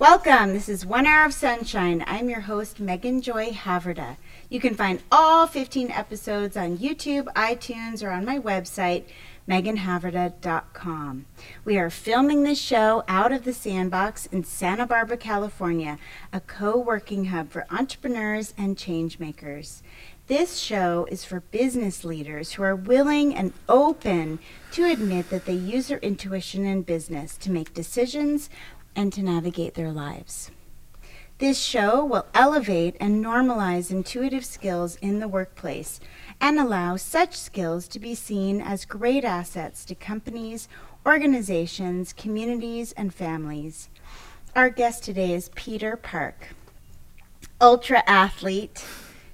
Welcome. This is One Hour of Sunshine. I'm your host, Megan Joy Haverda. You can find all 15 episodes on YouTube, iTunes, or on my website, meganhaverda.com. We are filming this show out of the Sandbox in Santa Barbara, California, a co working hub for entrepreneurs and changemakers. This show is for business leaders who are willing and open to admit that they use their intuition in business to make decisions and to navigate their lives. This show will elevate and normalize intuitive skills in the workplace and allow such skills to be seen as great assets to companies, organizations, communities, and families. Our guest today is Peter Park, ultra athlete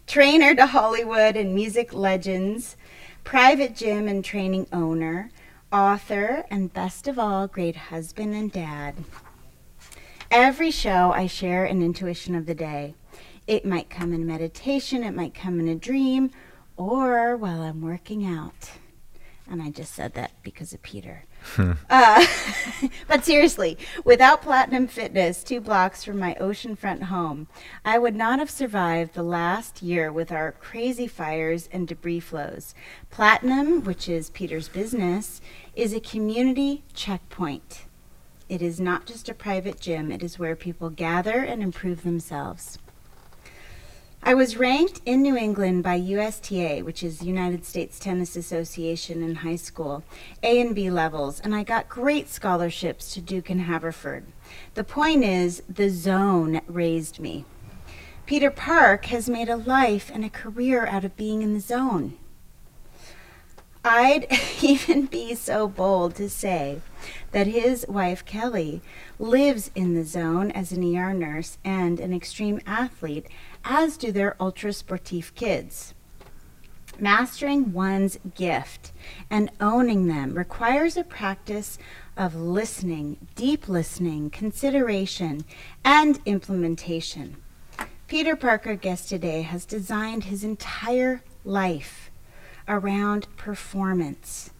trainer to Hollywood and music legends, private gym and training owner, author, and best of all, great husband and dad. Every show, I share an intuition of the day. It might come in meditation, it might come in a dream, or while I'm working out. And I just said that because of Peter. Uh, but seriously, without Platinum Fitness, two blocks from my oceanfront home, I would not have survived the last year with our crazy fires and debris flows. Platinum, which is Peter's business, is a community checkpoint. It is not just a private gym, it is where people gather and improve themselves. I was ranked in New England by USTA, which is United States Tennis Association in high school, A and B levels, and I got great scholarships to Duke and Haverford. The point is, the zone raised me. Peter Park has made a life and a career out of being in the zone. I'd even be so bold to say that his wife Kelly lives in the zone as an ER nurse and an extreme athlete as do their ultra sportif kids. Mastering one's gift and owning them requires a practice of listening, deep listening, consideration, and implementation. Peter Park our, guest today, has designed his entire life around performance.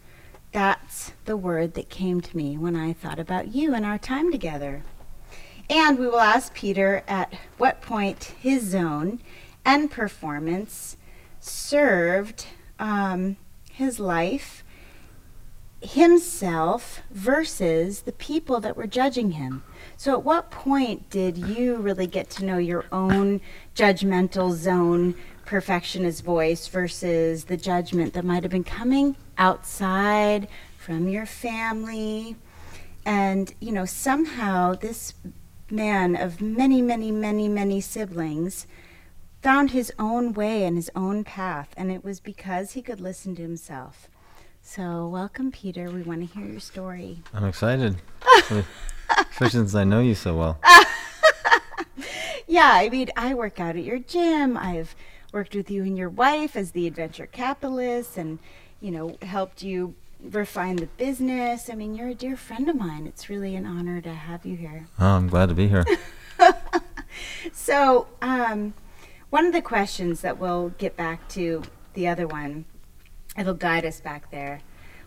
That's the word that came to me when I thought about you and our time together. And we will ask Peter at what point his zone and performance served um, his life, himself, versus the people that were judging him. So, at what point did you really get to know your own judgmental zone, perfectionist voice, versus the judgment that might have been coming outside from your family? And, you know, somehow this man of many, many, many, many siblings found his own way and his own path, and it was because he could listen to himself. So, welcome, Peter. We want to hear your story. I'm excited, especially since I know you so well. yeah, I mean, I work out at your gym. I've worked with you and your wife as the adventure capitalist, and you know, helped you refine the business. I mean, you're a dear friend of mine. It's really an honor to have you here. Oh, I'm glad to be here. so, um, one of the questions that we'll get back to the other one, it'll guide us back there.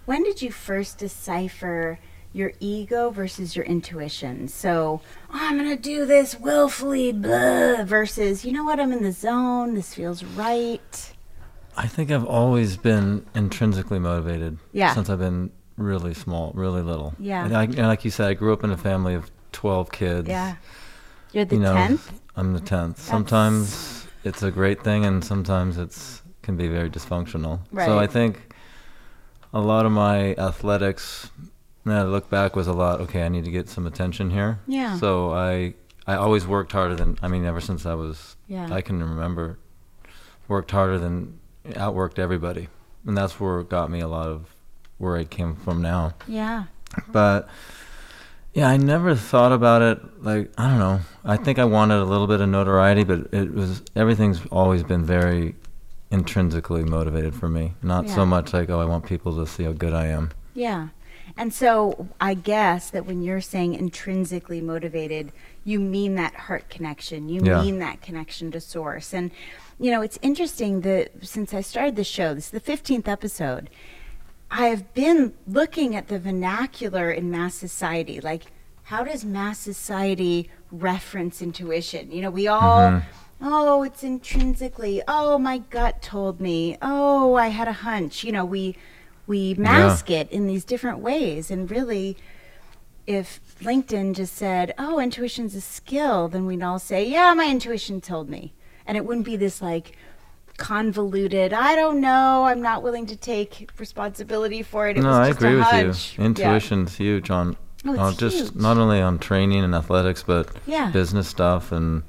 When did you first decipher your ego versus your intuition? So, oh, I'm going to do this willfully, blah, versus, you know what, I'm in the zone, this feels right. I think I've always been intrinsically motivated. Yeah. Since I've been really small, really little. Yeah. And, I, and like you said, I grew up in a family of 12 kids. Yeah. You're the you know, 10th? I'm the 10th. Sometimes it's a great thing and sometimes it's can be very dysfunctional. Right. So I think a lot of my athletics now I look back was a lot okay, I need to get some attention here. Yeah. So I I always worked harder than I mean ever since I was Yeah. I can remember worked harder than outworked everybody. And that's where it got me a lot of where I came from now. Yeah. But yeah, I never thought about it like I don't know. I think I wanted a little bit of notoriety, but it was everything's always been very intrinsically motivated for me. Not Yeah. so much like oh, I want people to see how good I am. Yeah. And so I guess that when you're saying intrinsically motivated, you mean that heart connection. You Yeah. mean that connection to source. And you know, it's interesting that since I started the show, this is the 15th episode, I've been looking at the vernacular in mass society. Like, how does mass society reference intuition. You know, we all, Mhm. oh, it's intrinsically. Oh, my gut told me. Oh, I had a hunch. You know, we we mask it in these different ways, and really, if LinkedIn just said, "Oh, intuition's a skill," then we'd all say, "Yeah, my intuition told me," and it wouldn't be this like convoluted. I don't know. I'm not willing to take responsibility for it. It no, was I agree with hunch. you. Intuition's huge on, Oh, on just huge. not only on training and athletics, but Yeah. business stuff and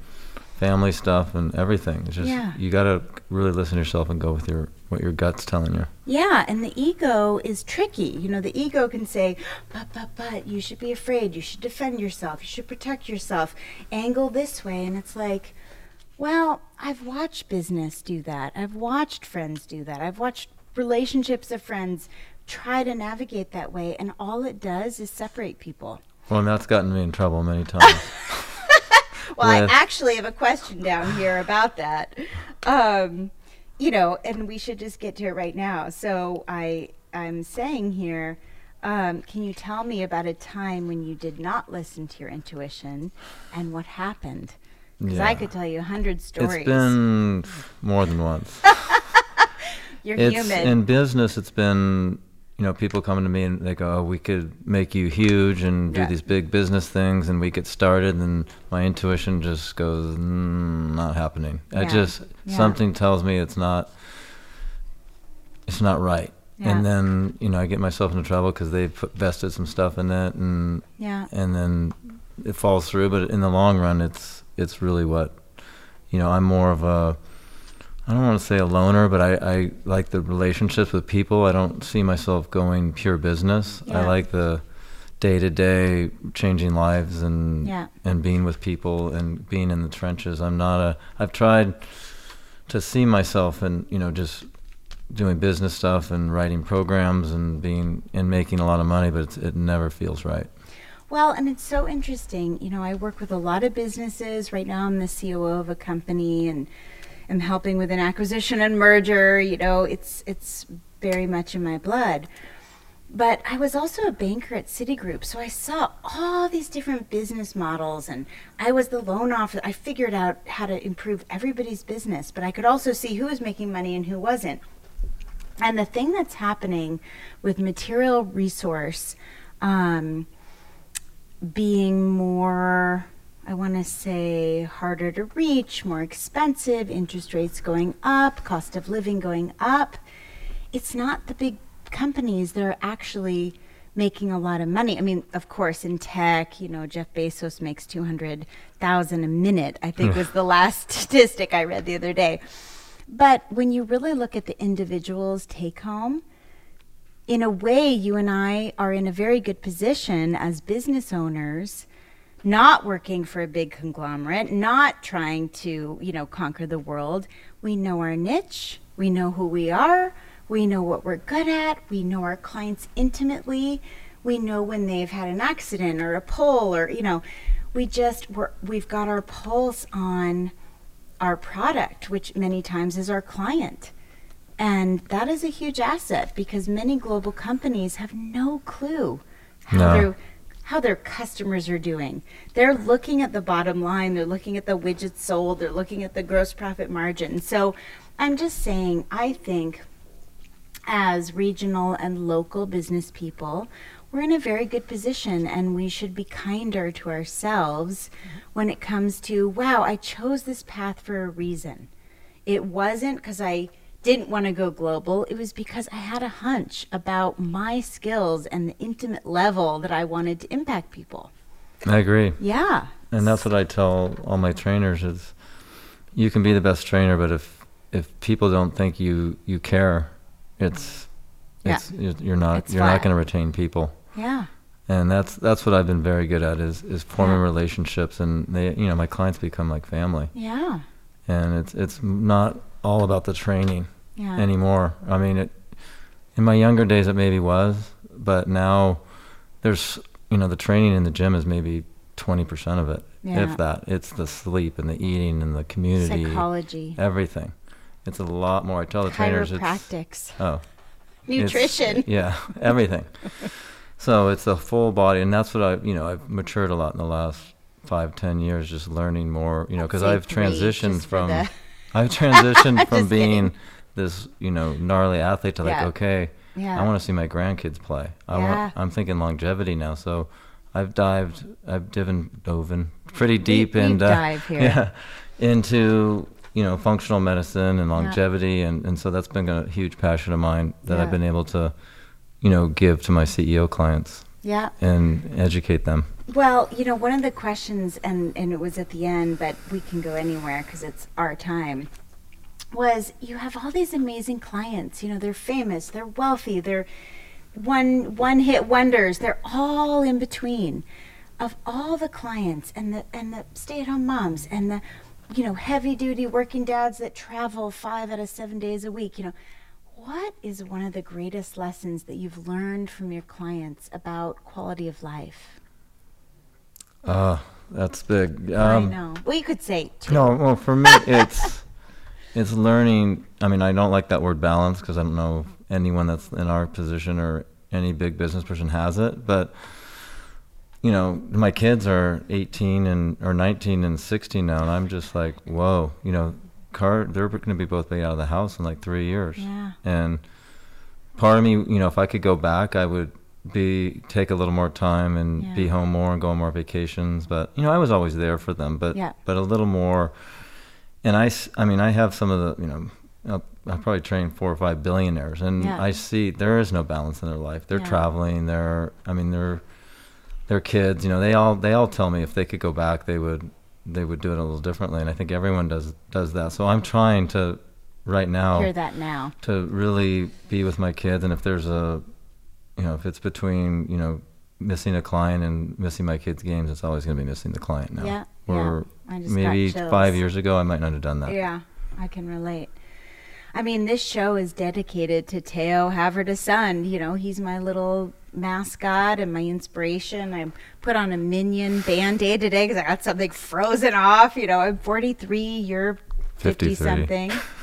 family stuff and everything. It's just Yeah. you got to really listen to yourself and go with your what your gut's telling you. Yeah, and the ego is tricky. You know, the ego can say, but, but, but, you should be afraid. You should defend yourself. You should protect yourself. Angle this way. And it's like, well, I've watched business do that. I've watched friends do that. I've watched relationships of friends try to navigate that way. And all it does is separate people. Well, and that's gotten me in trouble many times. Well, With- I actually have a question down here about that. Um, you know, and we should just get to it right now. So I, I'm saying here, um, can you tell me about a time when you did not listen to your intuition and what happened? Because I could tell you a hundred stories. It's been more than once. You're it's human. in business. It's been you know people coming to me and they go, oh, "We could make you huge and do Yeah. these big business things, and we get started." And my intuition just goes, mm, "Not happening." I just Yeah. something tells me it's not. It's not right. Yeah. And then you know I get myself into trouble because they put vested some stuff in it, and yeah. and then it falls through. But in the long run, it's it's really what you know. I'm more of a I don't want to say a loner, but I, I like the relationships with people. I don't see myself going pure business. I like the day to day changing lives and Yeah. and being with people and being in the trenches. I'm not a. I've tried to see myself and you know just doing business stuff and writing programs and being and making a lot of money, but it's, it never feels right. Well, and it's so interesting. You know, I work with a lot of businesses. Right now, I'm the COO of a company and am helping with an acquisition and merger. You know, it's it's very much in my blood. But I was also a banker at Citigroup, so I saw all these different business models, and I was the loan officer. I figured out how to improve everybody's business, but I could also see who was making money and who wasn't. And the thing that's happening with material resource um, being more, I want to say, harder to reach, more expensive, interest rates going up, cost of living going up, it's not the big companies that are actually making a lot of money. I mean, of course, in tech, you know, Jeff Bezos makes 200,000 a minute, I think was the last statistic I read the other day. But when you really look at the individual's take home, in a way, you and I are in a very good position as business owners, not working for a big conglomerate, not trying to, you know, conquer the world. We know our niche, we know who we are, we know what we're good at, we know our clients intimately, we know when they've had an accident or a pull or, you know, we just we're, we've got our pulse on our product, which many times is our client. And that is a huge asset because many global companies have no clue how No. Their how their customers are doing. They're looking at the bottom line, they're looking at the widgets sold, they're looking at the gross profit margin. So I'm just saying I think as regional and local business people, we're in a very good position and we should be kinder to ourselves mm-hmm. when it comes to, wow, I chose this path for a reason. It wasn't because I didn't want to go global, it was because I had a hunch about my skills and the intimate level that I wanted to impact people. I agree. Yeah. And that's what I tell all my trainers is you can be the best trainer, but if if people don't think you you care, it's Yeah. it's you're, you're not It's you're not going to retain people. Yeah. And that's that's what I've been very good at is is forming Yeah. relationships and they you know my clients become like family. Yeah. And it's it's not all about the training Yeah. anymore. I mean it in my younger days it maybe was, but now there's you know the training in the gym is maybe 20% of it Yeah. if that it's the sleep and the eating and the community Psychology. everything it's a lot more i tell the trainers it's oh it's- Nutrition. yeah everything so it's a full body and that's what i you know i've matured a lot in the last five, ten years, just learning more. You know, because I've transitioned from the- I've transitioned from being kidding. this you know gnarly athlete to like Yeah. okay, Yeah. I want to see my grandkids play. I Yeah. want. I'm thinking longevity now, so. I've dived, I've diven, doven pretty deep dive here. yeah, into you know functional medicine and longevity, and, and so that's been a huge passion of mine that I've been able to, you know, give to my CEO clients Yeah. and educate them. Well, you know, one of the questions, and, and it was at the end, but we can go anywhere because it's our time, was you have all these amazing clients. You know, they're famous, they're wealthy, they're one one hit wonders. They're all in between. Of all the clients and the and the stay at home moms and the you know heavy duty working dads that travel five out of seven days a week. You know, what is one of the greatest lessons that you've learned from your clients about quality of life? Uh, that's big. I Um, know. Well, you could say two. No, well, for me, it's it's learning. I mean, I don't like that word balance because I don't know if anyone that's in our position or any big business person has it. But you know, my kids are 18 and or 19 and 16 now, and I'm just like, whoa, you know, car they're going to be both be out of the house in like three years. Yeah. And part of me, you know, if I could go back, I would be take a little more time and be home more and go on more vacations. But you know, I was always there for them, but Yeah. but a little more. And i i mean, I have some of the, you know, I'll- probably trained four or five billionaires, and Yeah. I see there is no balance in their life. They're Yeah. traveling. They're, I mean, they're, they're kids. You know, they all they all tell me if they could go back, they would they would do it a little differently. And I think everyone does does that. So I'm trying to, right now, Hear that now. to really be with my kids and if there's a you know if it's between you know missing a client and missing my kids games it's always going to be missing the client now Yeah, or yeah. I just maybe five years ago i might not have done that Yeah, I can relate. I mean, this show is dedicated to Teo Haverda son. You know, he's my little mascot and my inspiration. I put on a minion band aid today because I got something frozen off. You know, I'm 43, you're 50 53. something.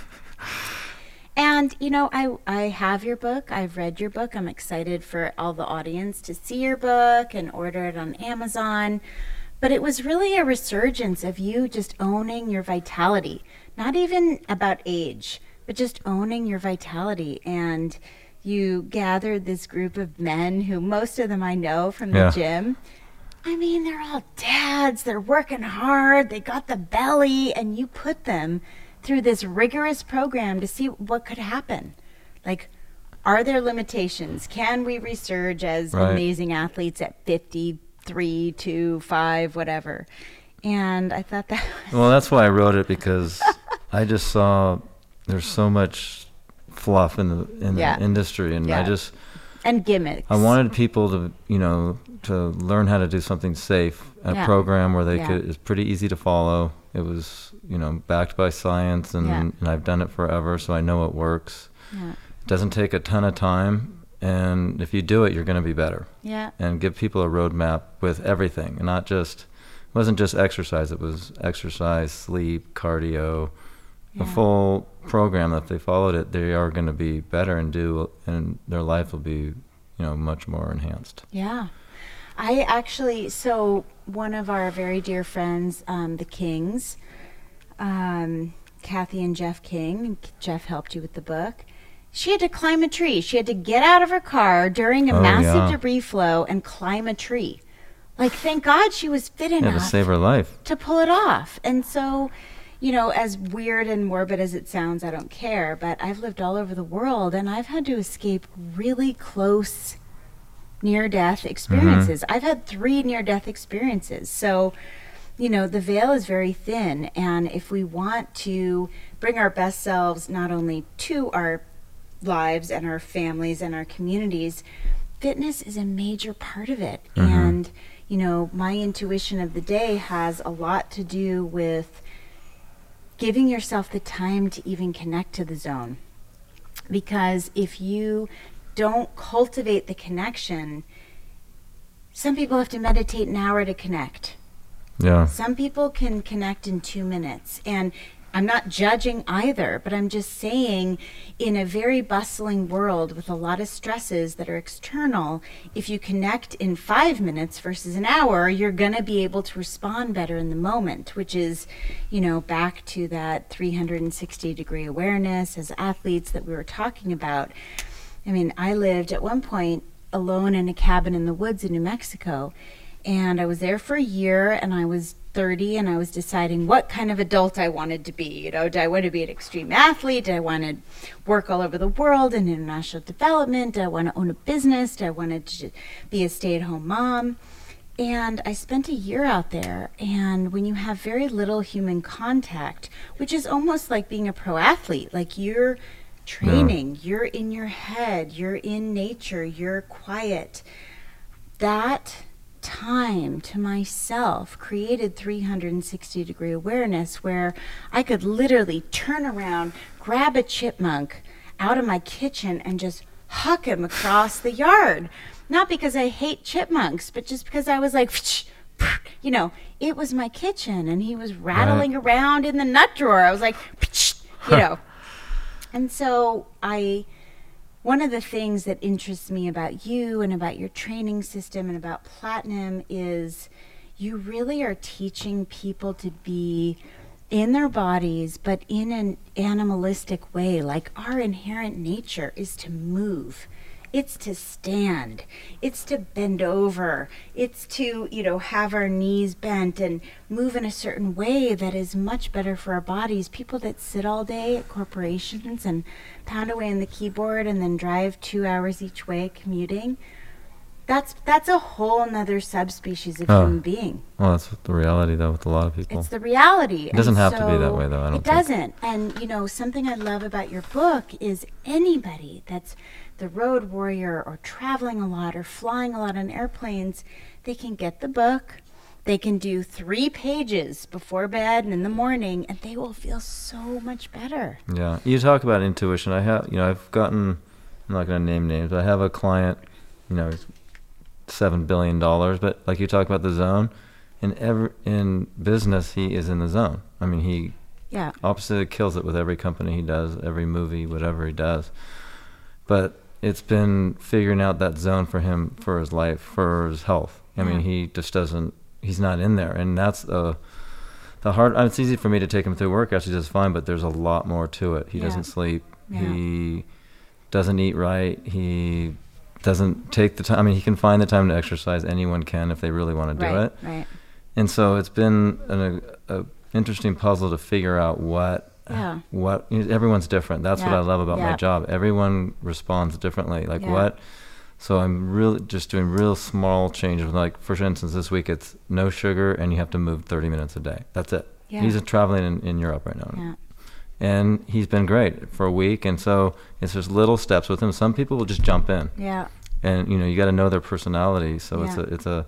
And you know, I I have your book. I've read your book. I'm excited for all the audience to see your book and order it on Amazon. But it was really a resurgence of you just owning your vitality. Not even about age, but just owning your vitality and you gathered this group of men who most of them I know from the Yeah. gym. I mean, they're all dads. They're working hard. They got the belly, and you put them through this rigorous program to see what could happen. Like, are there limitations? Can we resurge as Right. amazing athletes at 53, 2, 5, whatever? And I thought that was, well that's why i wrote it because i just saw there's so much fluff in the in Yeah. the industry and i just and gimmicks. I wanted people to, you know, to learn how to do something safe. A Yeah. program where they Yeah. could it's pretty easy to follow. It was, you know, backed by science, and, Yeah. and I've done it forever, so I know it works. Yeah. It doesn't take a ton of time, and if you do it, you're going to be better. Yeah. And give people a roadmap with everything, and not just it wasn't just exercise. It was exercise, sleep, cardio, Yeah. a full program. If they followed it, they are going to be better and do, and their life will be, you know, much more enhanced. Yeah. I actually, so one of our very dear friends, um, the Kings, um, Kathy and Jeff King, Jeff helped you with the book. She had to climb a tree. She had to get out of her car during a Oh, massive yeah. debris flow and climb a tree. Like, thank God she was fit Yeah, to save her life. to pull it off. And so, you know, as weird and morbid as it sounds, I don't care, but I've lived all over the world and I've had to escape really close near death experiences. I've had three near death experiences. So, you know, the veil is very thin. And if we want to bring our best selves not only to our lives and our families and our communities, fitness is a major part of it. Mhm. And, you know, my intuition of the day has a lot to do with giving yourself the time to even connect to the zone. Because if you don't cultivate the connection, some people have to meditate an hour to connect. Yeah. Some people can connect in two minutes. And I'm not judging either, but I'm just saying in a very bustling world with a lot of stresses that are external, if you connect in five minutes versus an hour, you're going to be able to respond better in the moment, which is, you know, back to that 360 degree awareness as athletes that we were talking about. I mean, I lived at one point alone in a cabin in the woods in New Mexico. And I was there for a year and I was 30 and I was deciding what kind of adult I wanted to be. You know, do I want to be an extreme athlete? Do I want to work all over the world in international development? Do I want to own a business? Do I want to be a stay at home mom? And I spent a year out there. And when you have very little human contact, which is almost like being a pro athlete, like you're training, you're in your head, you're in nature, you're quiet. That time to myself created 360 degree awareness where I could literally turn around, grab a chipmunk out of my kitchen, and just huck him across the yard. Not because I hate chipmunks, but just because I was like, you know, it was my kitchen and he was rattling right. around in the nut drawer. I was like, you know. and so I one of the things that interests me about you and about your training system and about platinum is you really are teaching people to be in their bodies but in an animalistic way. Like our inherent nature is to move it's to stand. It's to bend over. It's to, you know, have our knees bent and move in a certain way that is much better for our bodies. People that sit all day at corporations and pound away on the keyboard and then drive two hours each way commuting. That's that's a whole nother subspecies of oh. human being. Well, that's the reality though with a lot of people. It's the reality. It doesn't and have so to be that way though. I don't. It doesn't. And you know, something I love about your book is anybody that's the road warrior or traveling a lot or flying a lot on airplanes, they can get the book. They can do three pages before bed and in the morning, and they will feel so much better. Yeah, you talk about intuition. I have, you know, I've gotten. I'm not going to name names, but I have a client. You know, seven billion dollars, but like you talk about the zone, in every in business, he is in the zone. I mean, he yeah opposite kills it with every company he does, every movie, whatever he does. But it's been figuring out that zone for him for his life, for his health. I mean, he just doesn't. He's not in there, and that's the the hard. It's easy for me to take him through workouts. He does fine, but there's a lot more to it. He yeah. doesn't sleep. Yeah. He doesn't eat right. He doesn't take the time. I mean, he can find the time to exercise. Anyone can if they really want to do right, it. Right. And so it's been an a, a interesting puzzle to figure out what yeah. what everyone's different. That's yeah. what I love about yeah. my job. Everyone responds differently. Like yeah. what? So I'm really just doing real small changes. Like for instance, this week it's no sugar and you have to move 30 minutes a day. That's it. He's traveling in, in Europe right now. And he's been great for a week. And so it's just little steps with him. Some people will just jump in. Yeah. And you know you got to know their personality. So it's a it's a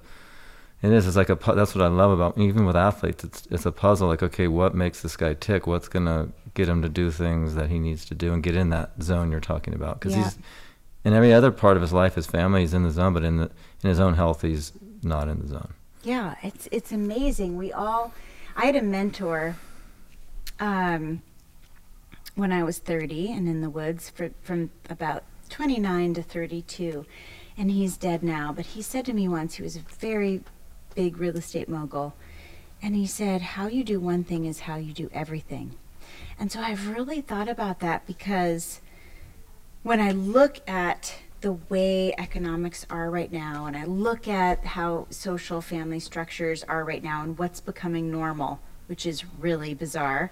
it is. It's like a. That's what I love about even with athletes. It's it's a puzzle. Like okay, what makes this guy tick? What's gonna get him to do things that he needs to do and get in that zone you're talking about? Because yeah. he's in every other part of his life, his family, he's in the zone, but in the in his own health, he's not in the zone. Yeah, it's it's amazing. We all. I had a mentor. Um, when I was 30 and in the woods for, from about 29 to 32 and he's dead now but he said to me once he was a very big real estate mogul. And he said, How you do one thing is how you do everything. And so I've really thought about that because when I look at the way economics are right now, and I look at how social family structures are right now and what's becoming normal, which is really bizarre,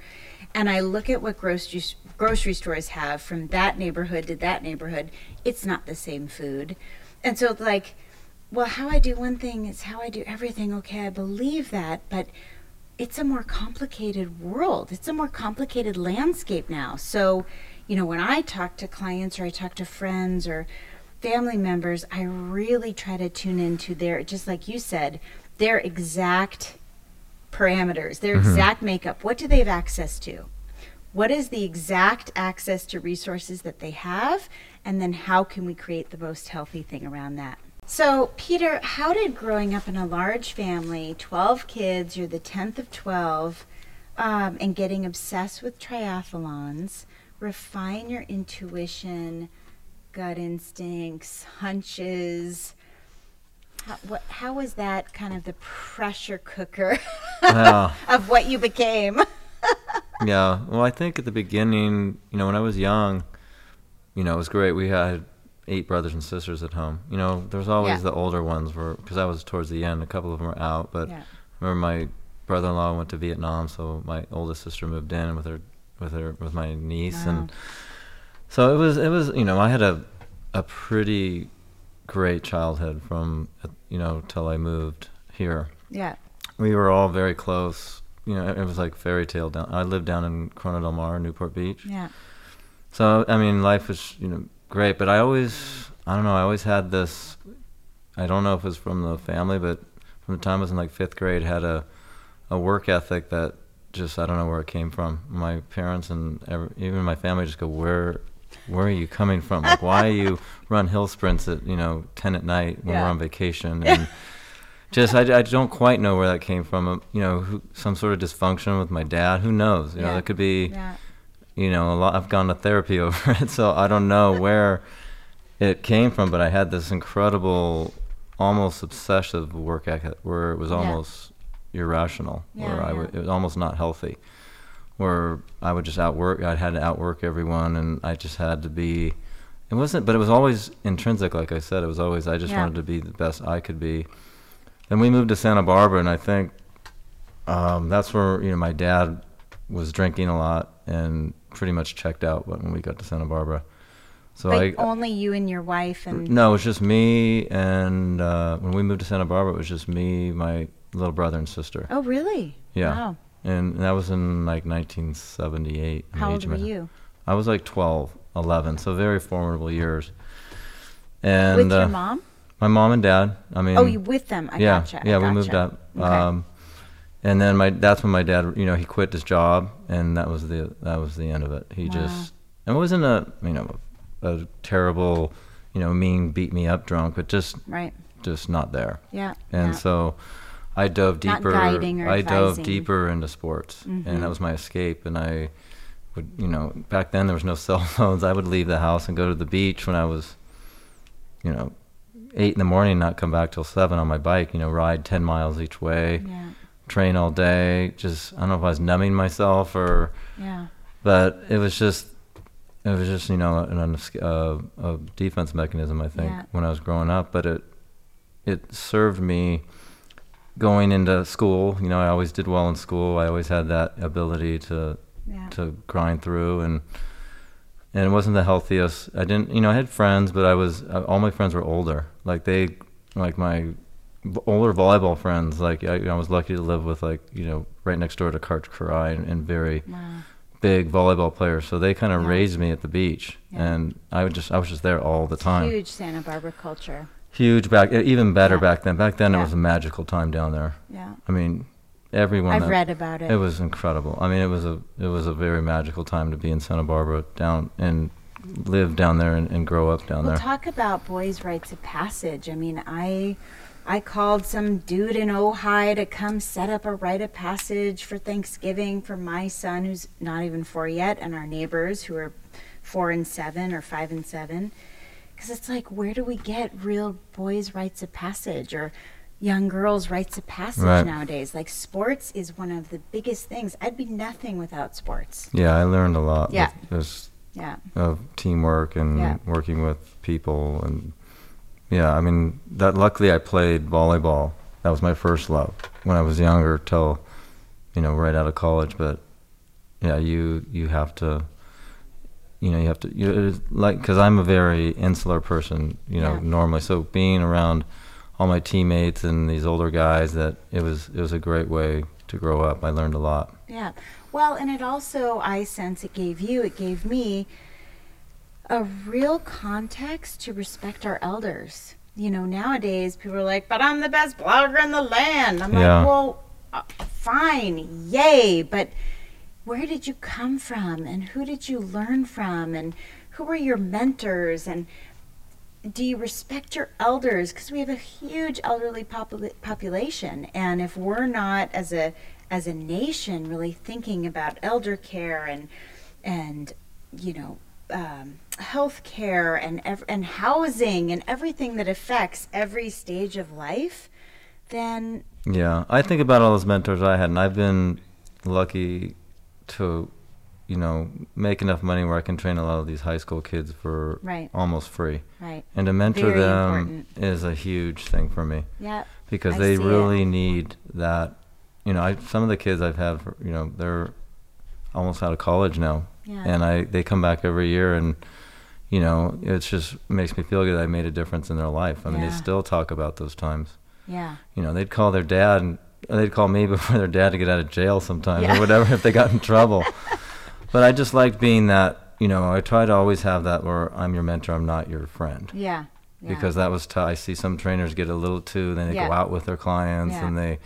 and I look at what grocery, grocery stores have from that neighborhood to that neighborhood, it's not the same food. And so, like, well, how I do one thing is how I do everything. Okay, I believe that, but it's a more complicated world. It's a more complicated landscape now. So, you know, when I talk to clients or I talk to friends or family members, I really try to tune into their, just like you said, their exact parameters, their mm-hmm. exact makeup. What do they have access to? What is the exact access to resources that they have? And then how can we create the most healthy thing around that? So, Peter, how did growing up in a large family, 12 kids, you're the 10th of 12, um, and getting obsessed with triathlons, refine your intuition, gut instincts, hunches. How, what, how was that kind of the pressure cooker Yeah. of what you became? Yeah. Well, I think at the beginning, you know, when I was young, you know, it was great. We had eight brothers and sisters at home. You know, there's always Yeah. the older ones were because I was towards the end. A couple of them were out, but Yeah. I remember my brother-in-law went to Vietnam, so my oldest sister moved in with her with her with my niece, Wow. and so it was it was you know I had a a pretty great childhood from uh, you know till I moved here. Yeah. We were all very close. You know, it was like fairy tale down. I lived down in Corona del Mar, Newport Beach. Yeah. So I mean, life was you know great, but I always I don't know. I always had this. I don't know if it was from the family, but from the time I was in like fifth grade, had a a work ethic that just I don't know where it came from. My parents and every, even my family just go, where where are you coming from? Like, why are you run hill sprints at you know ten at night when Yeah. we're on vacation and. Just I, I don't quite know where that came from. Um, You know, who, some sort of dysfunction with my dad. Who knows? You know, Yeah. that could be Yeah. You know, a lot. I've gone to therapy over it, so I don't know where it came from. But I had this incredible, almost obsessive work ethic, where it was Yeah. almost irrational, Yeah, where I yeah. would, it was almost not healthy, where I would just outwork. I had to outwork everyone, and I just had to be. It wasn't, but it was always intrinsic. Like I said, it was always. I just Yeah. wanted to be the best I could be. Then we moved to Santa Barbara, and I think um, that's where you know my dad was drinking a lot and pretty much checked out when we got to Santa Barbara. So like I only you and your wife and no, it was just me and uh, when we moved to Santa Barbara, it was just me, my little brother and sister. Oh, really? Yeah. Wow. And that was in like 1978. How old were you? I was like 12, 11, so very formidable years. And With uh, your mom? my mom and dad. I mean, Oh, you with them? I yeah, gotcha. I yeah, we moved up. Okay. Um, and then my that's when my dad, you know, he quit his job, and that was the that was the end of it. He Wow. just and it wasn't a you know a terrible, you know, mean beat me up drunk, but just right. just not there. Yeah. And yeah. so I dove Not deeper. guiding or I dove deeper into sports, and Mhm. that was my escape. And I would, you know, back then there was no cell phones. I would leave the house and go to the beach when I was, you know, eight in the morning, not come back till seven on my bike. You know, ride ten miles each way, yeah. Train all day. Just I don't know if I was numbing myself or, Yeah. but it was just. It was just, you know, an, uh, a defense mechanism, I think, Yeah. when I was growing up. But it, it served me going into school. You know, I always did well in school. I always had that ability to Yeah. to grind through, and and it wasn't the healthiest. I didn't, you know, I had friends, but I was uh, all my friends were older. Like they, like my older volleyball friends. Like I, I was lucky to live with like you know right next door to Karch Kiraly and, and very Wow. big volleyball players. So they kind of Yeah. raised me at the beach, Yeah. and I would just I was just there all the time Huge Santa Barbara culture. huge back even better Yeah. back then back then it was a magical time down there Yeah. i mean everyone I've that- read about it. it was incredible i mean it was a it was a very magical time to be in santa barbara down and live down there and, and grow up down Well, there talk about boys' rites of passage. I mean, I I called some dude in Ojai to come set up a rite of passage for Thanksgiving for my son, who's not even four yet, and our neighbors who are four and seven or five and seven. Because it's like, where do we get real boys' rites of passage or young girls' rites of passage Right. nowadays? Like, sports is one of the biggest things. I'd be nothing without sports. yeah i learned a lot Yeah. with just Yeah. of teamwork and Yeah. working with people and yeah i mean that luckily i played volleyball that was my first love when i was younger till you know right out of college but yeah you you have to you know you have to you like because i'm a very insular person you know Yeah. normally so being around all my teammates and these older guys that it was it was a great way to grow up i learned a lot Yeah. Well, and it also, I sense it gave you, it gave me a real context to respect our elders. You know, nowadays people are like, but I'm the best blogger in the land. I'm Yeah. like, well, uh, fine, yay, but where did you come from and who did you learn from and who were your mentors and do you respect your elders because we have a huge elderly popula- population and if we're not as a as a nation really thinking about elder care and and you know um, health care and ev- and housing and everything that affects every stage of life, then Yeah, I think about all those mentors I had, and I've been lucky to, you know, make enough money where I can train a lot of these high school kids for Right. almost free. right, And to mentor Very them important. is a huge thing for me yeah, because I they see it. really need that. You know, I some of the kids I've had, for, you know, they're almost out of college now, yeah, and I they come back every year and. You know, it just makes me feel good. I made a difference in their life. I mean, Yeah. they still talk about those times yeah, you know, they'd call their dad and they'd call me before their dad to get out of jail sometimes Yeah. or whatever if they got in trouble. but I just liked being that, you know, I try to always have that where I'm your mentor, I'm not your friend. yeah, yeah. Because that was t- I see some trainers get a little too, then they go out with their clients and they,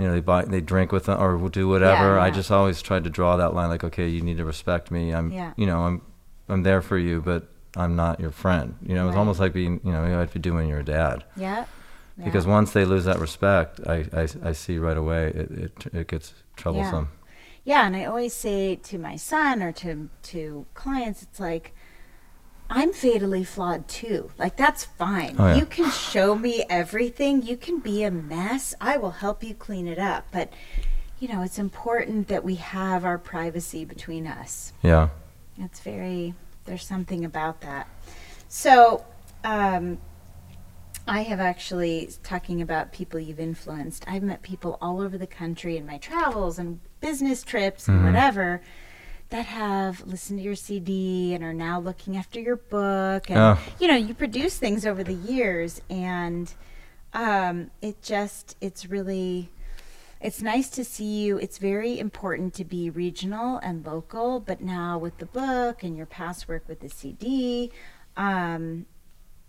you know, they buy, they drink with them or will do whatever. I yeah. just always tried to draw that line, like, okay, you need to respect me. I'm, Yeah. you know, I'm, I'm there for you, but I'm not your friend. You know, it's Right. almost like being, you know, you have to do when you're a dad yeah, yeah. because once they lose that respect, I, I, I see right away it, it, it gets troublesome. Yeah, and I always say to my son or to to clients, it's like I'm fatally flawed too. Like that's fine. Oh, yeah. You can show me everything. You can be a mess. I will help you clean it up. But you know, it's important that we have our privacy between us. Yeah. It's very there's something about that. So, um, I have actually talking about people you've influenced. I've met people all over the country in my travels and business trips and Mhm. whatever that have listened to your CD and are now looking after your book and Oh. you know, you produce things over the years and um, it just it's really it's nice to see you. It's very important to be regional and local, but now with the book and your past work with the CD, um,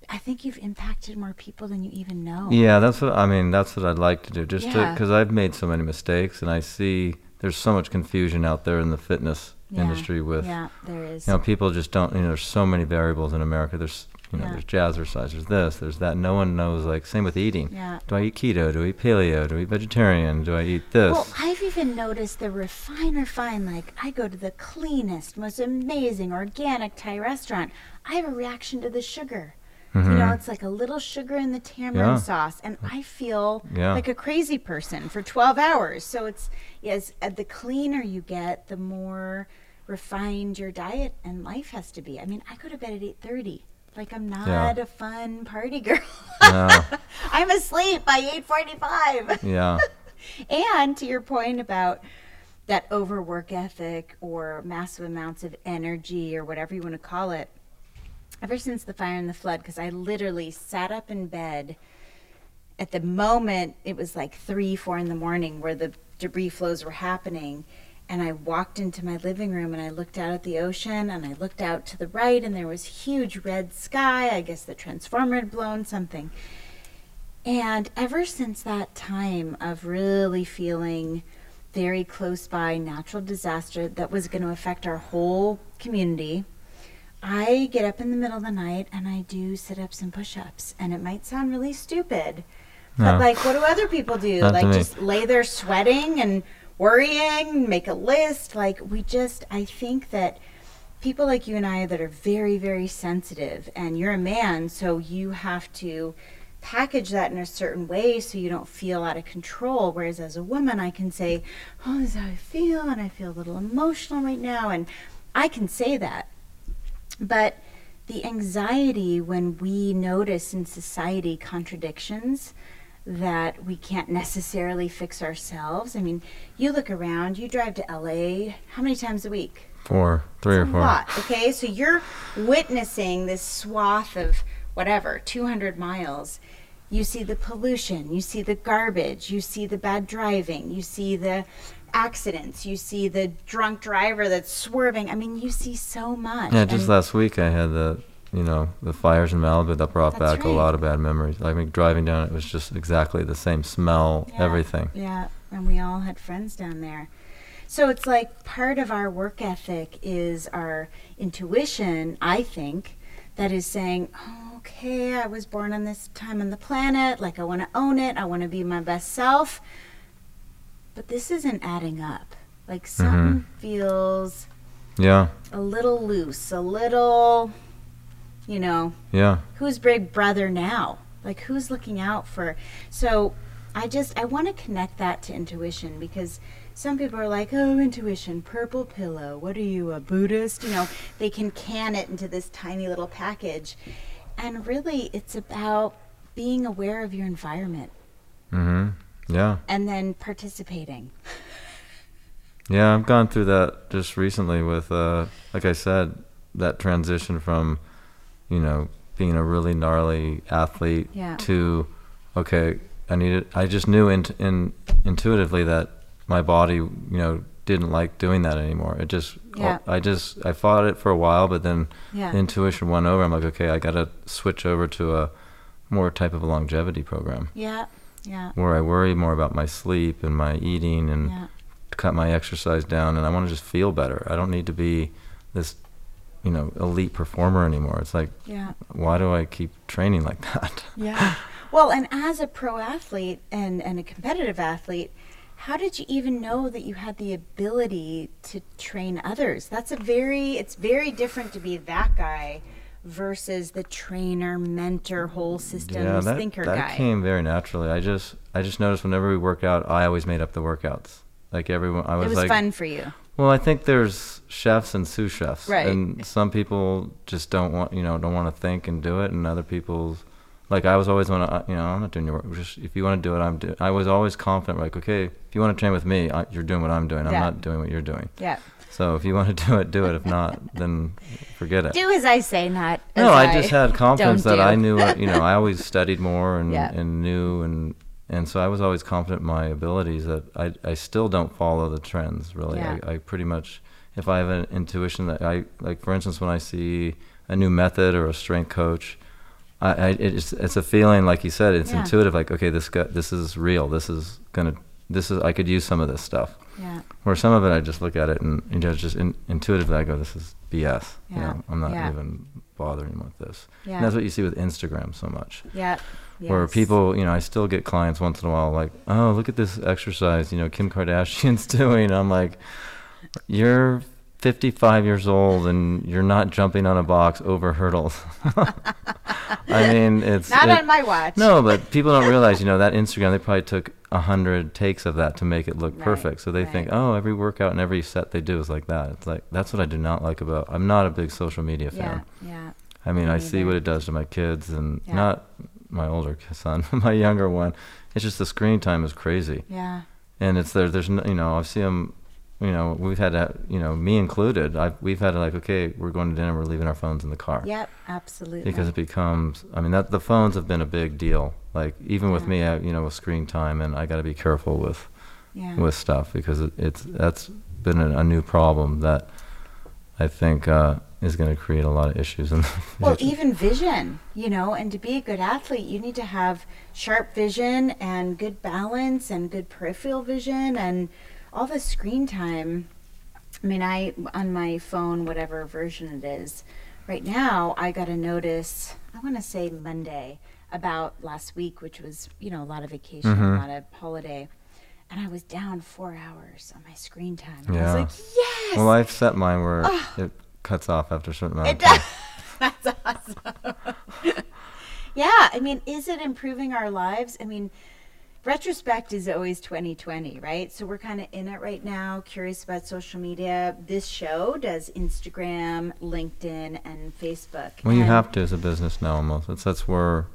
I think you've impacted more people than you even know. Yeah, that's what I mean. That's what I'd like to do. Just Yeah. because I've made so many mistakes, and I see there's so much confusion out there in the fitness Yeah, industry with yeah, there is. you know people just don't. You know, there's so many variables in America. There's you know Yeah. there's jazzercise. There's this. There's that. No one knows. Like same with eating. yeah. Do I eat keto? Do I eat paleo? Do I eat vegetarian? Do I eat this? Well, I've even noticed the refine, refine. Like I go to the cleanest, most amazing organic Thai restaurant. I have a reaction to the sugar. You know, Mhm. it's like a little sugar in the tamarind Yeah. sauce, and I feel Yeah. like a crazy person for 12 hours. So it's yes, uh, the cleaner you get, the more refined your diet and life has to be. I mean, I go to bed at 8:30. Like I'm not Yeah. a fun party girl. No. I'm asleep by 8:45. yeah. And to your point about that overwork ethic or massive amounts of energy or whatever you want to call it, ever since the fire and the flood, because I literally sat up in bed at the moment it was like three, four in the morning where the debris flows were happening. And I walked into my living room and I looked out at the ocean and I looked out to the right and there was huge red sky. I guess the transformer had blown something. And ever since that time of really feeling very close by natural disaster that was going to affect our whole community, I get up in the middle of the night and I do sit ups and push ups. And it might sound really stupid, but like, what do other people do? Not like, just lay there sweating and worrying, make a list. Like, we just, I think that people like you and I that are very, very sensitive, and you're a man, so you have to package that in a certain way so you don't feel out of control. Whereas as a woman, I can say, Oh, this is how I feel, and I feel a little emotional right now, and I can say that. But the anxiety when we notice in society contradictions that we can't necessarily fix ourselves. I mean, you look around, you drive to LA how many times a week? Four, three or four. lot, okay? So you're witnessing this swath of whatever, 200 miles. You see the pollution, you see the garbage, you see the bad driving, you see the accidents, you see the drunk driver that's swerving. I mean, you see so much. Yeah, just And- last week I had the, you know, the fires in Malibu that brought That's back a lot of bad memories. I mean, driving down it was just exactly the same smell, Yeah. everything. Yeah, and we all had friends down there. So it's like part of our work ethic is our intuition, I think, that is saying, oh, okay, I was born on this time on the planet, like I want to own it, I want to be my best self. But this isn't adding up. Like Mm-hmm. something feels Yeah. a little loose, a little, you know, Yeah. who's big brother now? Like who's looking out for? So I just I want to connect that to intuition because some people are like, "Oh, intuition, purple pillow. What are you, a Buddhist?" You know, they can can it into this tiny little package. And really it's about being aware of your environment mm-hmm Yeah. and then participating. Yeah, I've gone through that just recently with, uh, like I said, that transition from, you know, being a really gnarly athlete Yeah. to, okay, I needed. I just knew in, in intuitively that my body, you know, didn't like doing that anymore. It just, oh, Yeah. I just, I fought it for a while, but then Yeah. intuition won over. I'm like, okay, I got to switch over to a more type of a longevity program Yeah. Yeah. where I worry more about my sleep and my eating and Yeah. cut my exercise down and I want to just feel better. I don't need to be this, you know, elite performer anymore. It's like, Yeah. why do I keep training like that? Yeah. Well, and as a pro athlete and, and a competitive athlete, how did you even know that you had the ability to train others? That's a very, it's very different to be that guy versus the trainer, mentor, whole systems yeah, that, thinker that guy. came very naturally. I just, I just noticed whenever we worked out, I always made up the workouts. Like everyone, I was, it was, was like, fun for you. Well, I think there's chefs and sous chefs, Right. and some people just don't want, you know, don't want to think and do it, and other people, like I was always want to, uh, you know, I'm not doing your work. Just if you want to do it, I'm doing. I was always confident, like, okay, if you want to train with me, I, you're doing what I'm doing. I'm Yeah. not doing what you're doing. Yeah. So if you want to do it, do it. If not, then forget it. Do as I say, not as no, I, just had confidence that I knew. what- You know, I always studied more and Yeah. and knew and and so I was always confident in my abilities. That I I still don't follow the trends really. Yeah. I, I pretty much if I have an intuition that I like, for instance, when I see a new method or a strength coach. I, I it's it's a feeling like you said it's Yeah. intuitive like okay this guy, this is real this is gonna this is I could use some of this stuff Yeah. where some of it, I just look at it and you know, just in, intuitively, I go, "This is BS." You Yeah, know, I'm not yeah. even bothering with this. Yeah. And that's what you see with Instagram so much, Yeah. where people, you know, I still get clients once in a while like, "Oh, look at this exercise," you know, Kim Kardashian's doing. I'm like, "You're 55 years old and you're not jumping on a box over hurdles." I mean, it's Not it- on my watch. no, but people don't realize, you know, that Instagram, they probably took a hundred takes of that to make it look Right, perfect. So they think, oh, every workout and every set they do is like that. It's like that's what I do not like about. I'm not a big social media fan. Yeah. I mean, me I see what it does to my kids, and Yeah. not my older son, my younger one. It's just the screen time is crazy, Yeah. and it's there. There's no, you know, I've seen them. You know, we've had to, you know, me included. I've we've had to like, okay, we're going to dinner. We're leaving our phones in the car Yep. Absolutely. because it becomes i mean that the phones have been a big deal like even with me I, you know with screen time and i got to be careful with yeah. with stuff because it, it's that's been a, a new problem that i think uh, is going to create a lot of issues in the Well, even vision, you know, and to be a good athlete, you need to have sharp vision and good balance and good peripheral vision and all the screen time. I mean, I, on my phone, whatever version it is, right now, I got a notice, I want to say Monday, about last week, which was, you know, a lot of vacation, Mhm. a lot of holiday. And I was down four hours on my screen time. And I Yeah. was like, yes! well i've set mine where it cuts off after a certain amount It does. That's awesome. yeah, I mean, is it improving our lives? I mean, retrospect is always 2020, right? So we're kind of in it right now, curious about social media. This show does Instagram, LinkedIn, and Facebook. well you have to as a business now almost it's that's where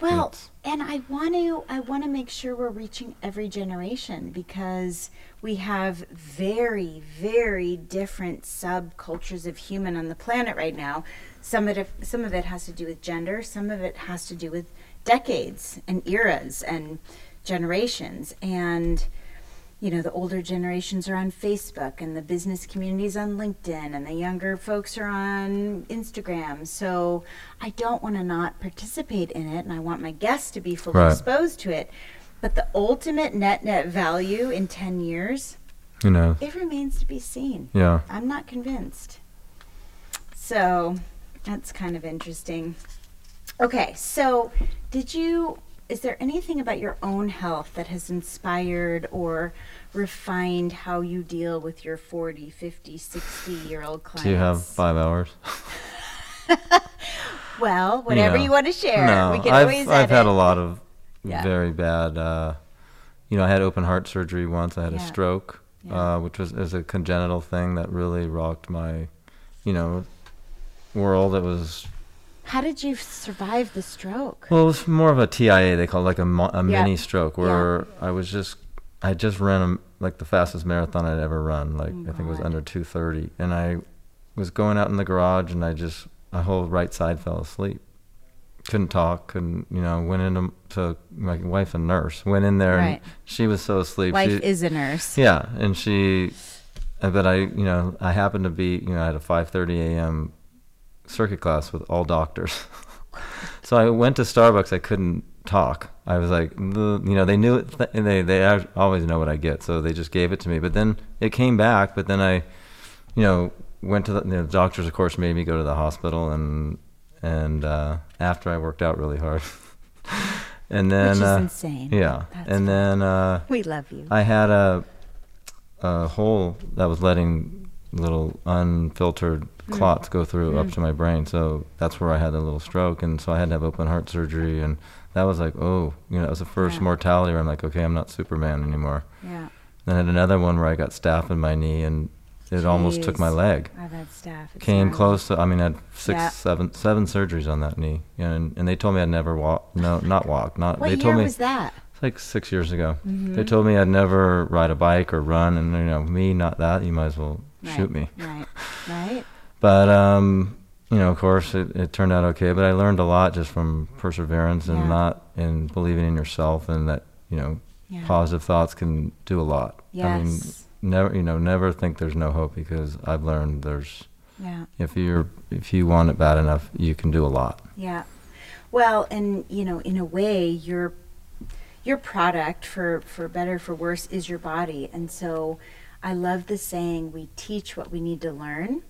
well, It's- and I want to I want to make sure we're reaching every generation because we have very very different subcultures of human on the planet right now. Some of it some of it has to do with gender, some of it has to do with decades and eras and generations and you know the older generations are on Facebook and the business communities on LinkedIn and the younger folks are on Instagram. So I don't want to not participate in it and I want my guests to be fully Right. exposed to it. But the ultimate net net value in 10 years, you know it remains to be seen. yeah I'm not convinced. So that's kind of interesting. Okay, so did you is there anything about your own health that has inspired or refined how you deal with your 40, 50, 60 year old clients? Do you have five hours? well, whatever you want to share. No, we can I've, always I've had a lot of Yeah. very bad. Uh, you know, I had open heart surgery once. I had Yeah. a stroke, Yeah. uh, which was is a congenital thing that really rocked my, you know, world. It was How did you survive the stroke? well, it was more of a TIA. They call it like a, mo- a Yeah. mini stroke, where I was just I just ran a, like the fastest marathon I'd ever run. Like Oh, I think it was under 2:30, and I was going out in the garage, and I just my whole right side fell asleep. Couldn't talk, couldn't you know? Went into to my wife, a nurse, went in there, Right. and she was so asleep. Wife she, is a nurse. yeah, and she, but I, you know, I happened to be, you know, I had a 5:30 a.m. circuit class with all doctors. so I went to Starbucks. I couldn't talk. I was like, you know, they knew it. Th- they they always know what I get, so they just gave it to me. But then it came back. But then I, you know, went to the, the doctors. Of course, made me go to the hospital, and and uh, after I worked out really hard, and then Which is uh, insane. yeah, That's and then. Uh, We love you. I had a a hole that was letting little unfiltered. Clots go through up to my brain. So that's where I had a little stroke, and so I had to have open heart surgery, and that was like, oh, you know, it was the first Yeah. mortality where I'm like, okay, I'm not Superman anymore. yeah. Then I had another one where I got staph in my knee, and it almost took my leg. I've had staph. It's Came gnarly. close to. I mean, I had six, Yeah. seven, seven surgeries on that knee, and and they told me I'd never walk. No, not walk. Not. What they year told me was that? it's like six years ago. Mhm. They told me I'd never ride a bike or run, and you know, me, not that. You might as well shoot me. Right. Right. But um, you know, of course, it, it turned out okay. But I learned a lot just from perseverance and Yeah. not in believing in yourself, and that you know, Yeah. positive thoughts can do a lot. I mean, Yes. never, you know, never think there's no hope because I've learned there's Yeah. if you're if you want it bad enough, you can do a lot. Yeah. Well, and you know, in a way, your your product for for better for worse is your body, and so I love the saying, "We teach what we need to learn."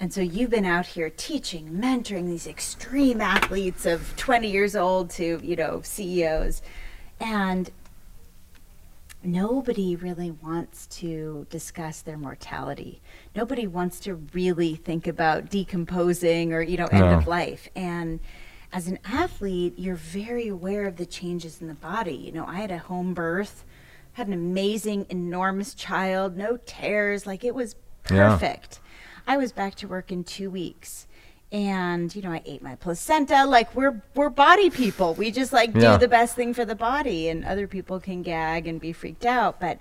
And so you've been out here teaching, mentoring these extreme athletes of 20 years old to, you know, CEOs. And nobody really wants to discuss their mortality. Nobody wants to really think about decomposing or, you know, end No. of life. And as an athlete, you're very aware of the changes in the body. You know, I had a home birth, had an amazing, enormous child, no tears, like it was Yeah. I was back to work in two weeks. And you know, I ate my placenta. Like we're we're body people. We just like Yeah. do the best thing for the body, and other people can gag and be freaked out. But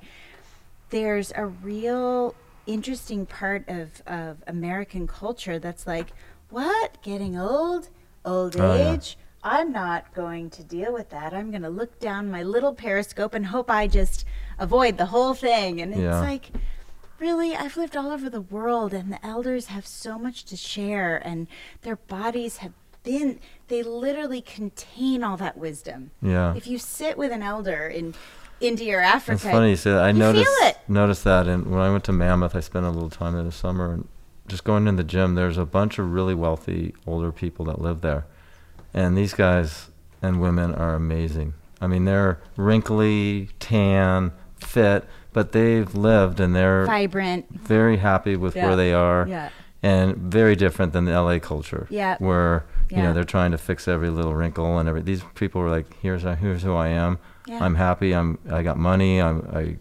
there's a real interesting part of, of American culture that's like, what? Getting old? Old Oh, yeah. age? I'm not going to deal with that. I'm going to look down my little periscope and hope I just avoid the whole thing. And it's Yeah. like, really, I've lived all over the world, and the elders have so much to share, and their bodies have been, they literally contain all that wisdom. Yeah. If you sit with an elder in India or Africa, It's funny you say that. I noticed noticed that, and when I went to Mammoth, I spent a little time in the summer, and just going in the gym. There's a bunch of really wealthy older people that live there, and these guys and women are amazing. I mean, they're wrinkly, tan, fit, but they've lived and they're vibrant. very happy with Yeah. where they are, Yeah. and very different than the LA culture. Yeah. Where you know they're trying to fix every little wrinkle and every. These people were like, "Here's here's who I am. Yeah. I'm happy. I'm I got money. I'm I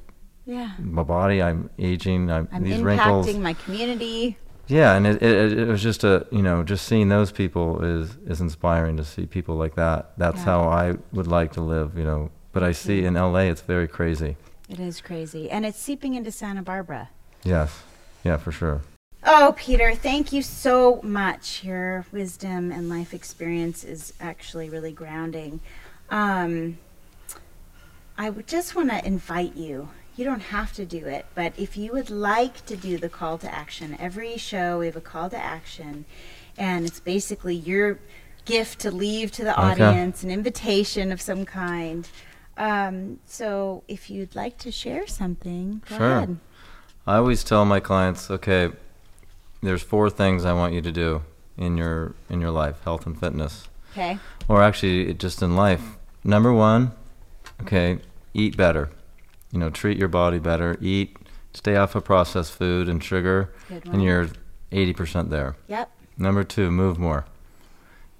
Yeah. my body. I'm aging. I'm, I'm these impacting wrinkles. my community. Yeah, and it, it it was just a you know just seeing those people is is inspiring to see people like that. That's how I would like to live. You know, but I see in L.A. it's very crazy. It is crazy. And it's seeping into Santa Barbara. Yes, yeah, for sure. Oh, Peter, thank you so much. Your wisdom and life experience is actually really grounding. Um, I would just want to invite you. You don't have to do it, but if you would like to do the call to action, every show we have a call to action, and it's basically your gift to leave to the Okay. audience, an invitation of some kind. Um, so if you'd like to share something, go Sure. ahead. I always tell my clients, okay, there's four things I want you to do in your in your life, health and fitness, Okay. or actually just in life. number one, okay, eat better. You know, treat your body better. Eat, stay off of processed food and sugar, and you're 80% there. Yep. Number two, move more.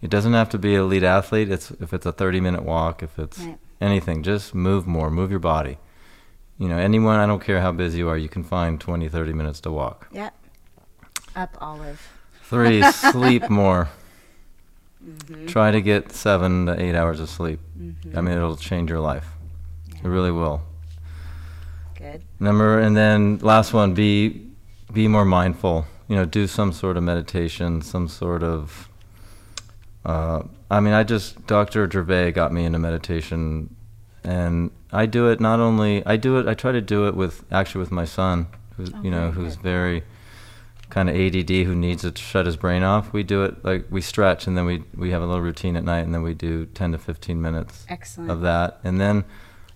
It doesn't have to be elite athlete. It's if it's a 30 minute walk, if it's Right. Anything, just move more, move your body. You know, anyone, I don't care how busy you are, you can find 20, 30 minutes to walk. Yep. Up olive. Three, sleep more. Mm-hmm. Try to get seven to eight hours of sleep. Mm-hmm. I mean, it'll change your life. It really will. Good. Number and then last one, be be more mindful. You know, do some sort of meditation, some sort of. Uh, I mean, I just Dr. Gervais got me into meditation, and I do it not only I do it. I try to do it with actually with my son, who's Oh, you know very who's good. very kind of ADD who needs to shut his brain off. We do it like we stretch, and then we we have a little routine at night, and then we do 10 to 15 minutes Excellent. of that. And then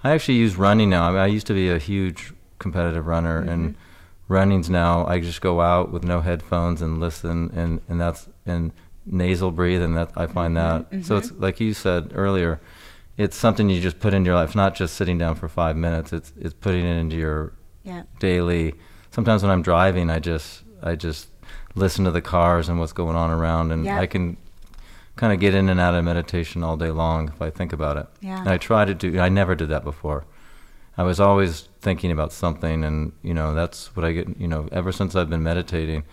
I actually use running now. I, mean, I used to be a huge competitive runner, and Mm-hmm. running's now I just go out with no headphones and listen, and and that's and nasal breathe, and that I find mm-hmm. that. So it's mm-hmm. like you said earlier, it's something you just put into your life, not just sitting down for five minutes. It's it's putting it into your Yeah. daily. Sometimes when I'm driving, I just I just listen to the cars and what's going on around, and Yeah. I can kind of get in and out of meditation all day long if I think about it. Yeah. And I try to do. I never did that before. I was always thinking about something, and you know that's what I get. You know, ever since I've been meditating,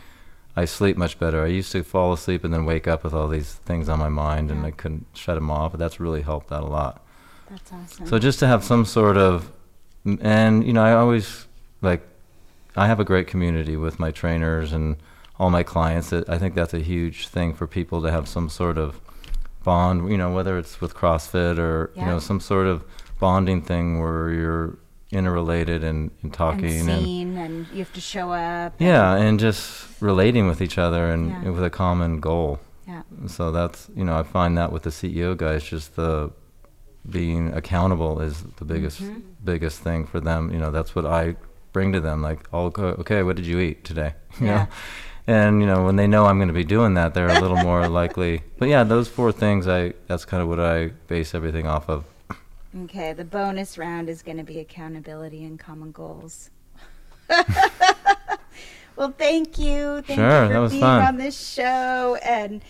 I sleep much better. I used to fall asleep and then wake up with all these things on my mind, and I couldn't shut them off. That's really helped out a lot. That's awesome. So just to have some sort of, and you know, I always like, I have a great community with my trainers and all my clients. That I think that's a huge thing for people to have some sort of bond. You know, whether it's with CrossFit or you know some sort of bonding thing where you're interrelated and, and talking and seen, and, you have to show up. yeah, and just relating with each other and, Yeah. and with a common goal. Yeah. So that's you know I find that with the CEO guys, just the being accountable is the biggest Mhm. biggest thing for them. You know that's what I bring to them. Like, oh, okay, okay, what did you eat today? You Yeah. know, and you know when they know I'm going to be doing that, they're a little more likely. But yeah, those four things, I that's kind of what I base everything off of. Okay, the bonus round is going to be accountability and common goals. well, thank you. Thank Sure, you for that was being fun. on this show. And,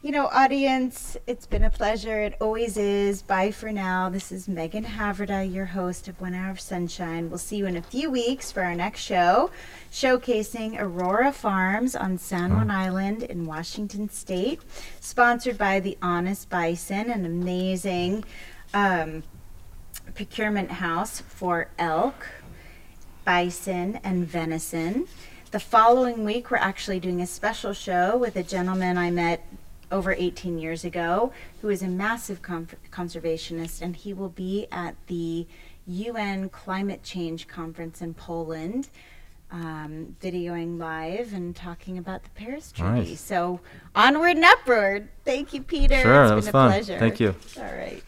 you know, audience, it's been a pleasure. It always is. Bye for now. This is Megan Haverda, your host of One Hour of Sunshine. We'll see you in a few weeks for our next show, showcasing Aurora Farms on San Juan Island in Washington State, sponsored by the Honest Bison, an amazing. Um, procurement house for elk, bison, and venison. The following week, we're actually doing a special show with a gentleman I met over 18 years ago who is a massive con- conservationist, and he will be at the UN Climate Change Conference in Poland. Um, videoing live and talking about the Paris Treaty. Nice. So onward and upward. Thank you, Peter. Sure, It's that been was a fun. pleasure. Thank you. All right.